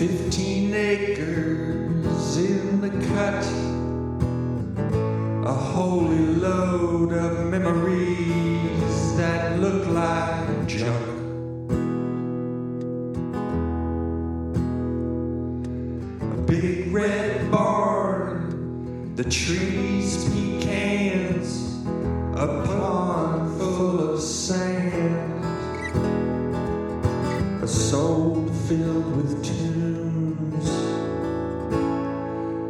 Fifteen acres in the cut, a holy load of memories that look like junk. A big red barn, the trees pecans, a pond full of sand, a soul filled with tunes,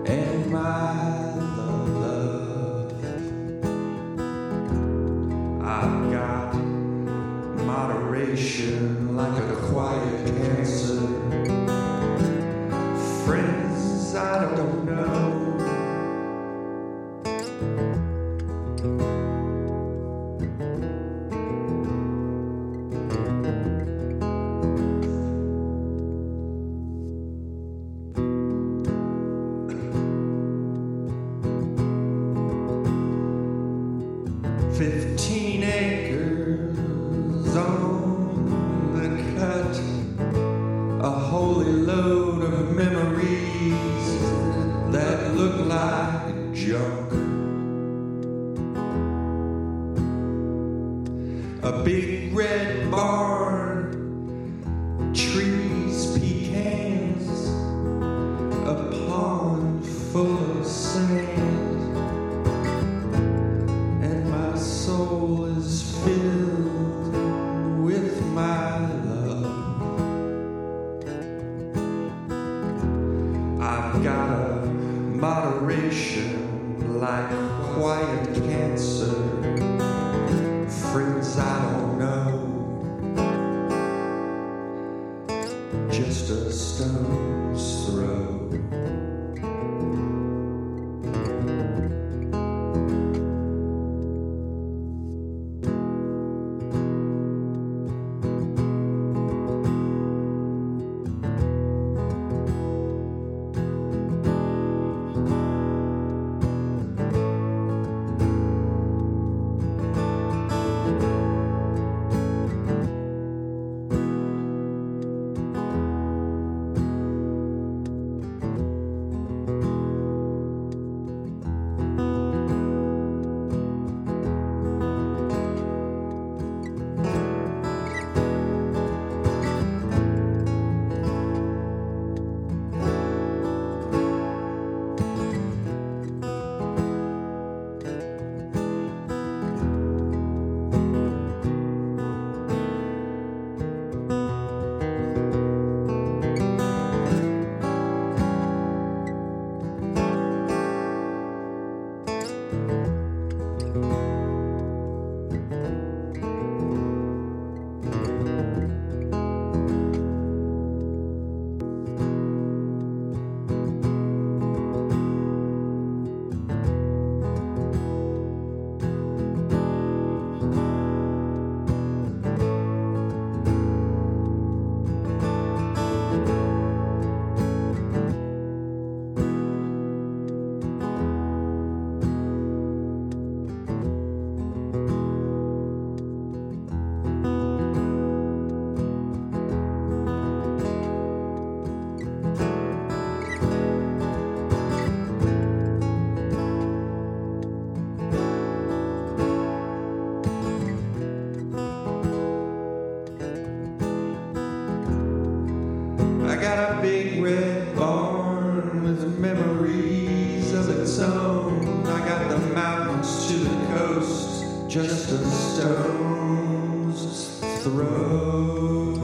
and my love. I've got moderation like a quiet cancer. Friends I don't know. Got a moderation like quiet cancer. Friends I don't know, just a stone's throw. A big red barn with memories of its own. I got the mountains to the coast, just a stone's throw.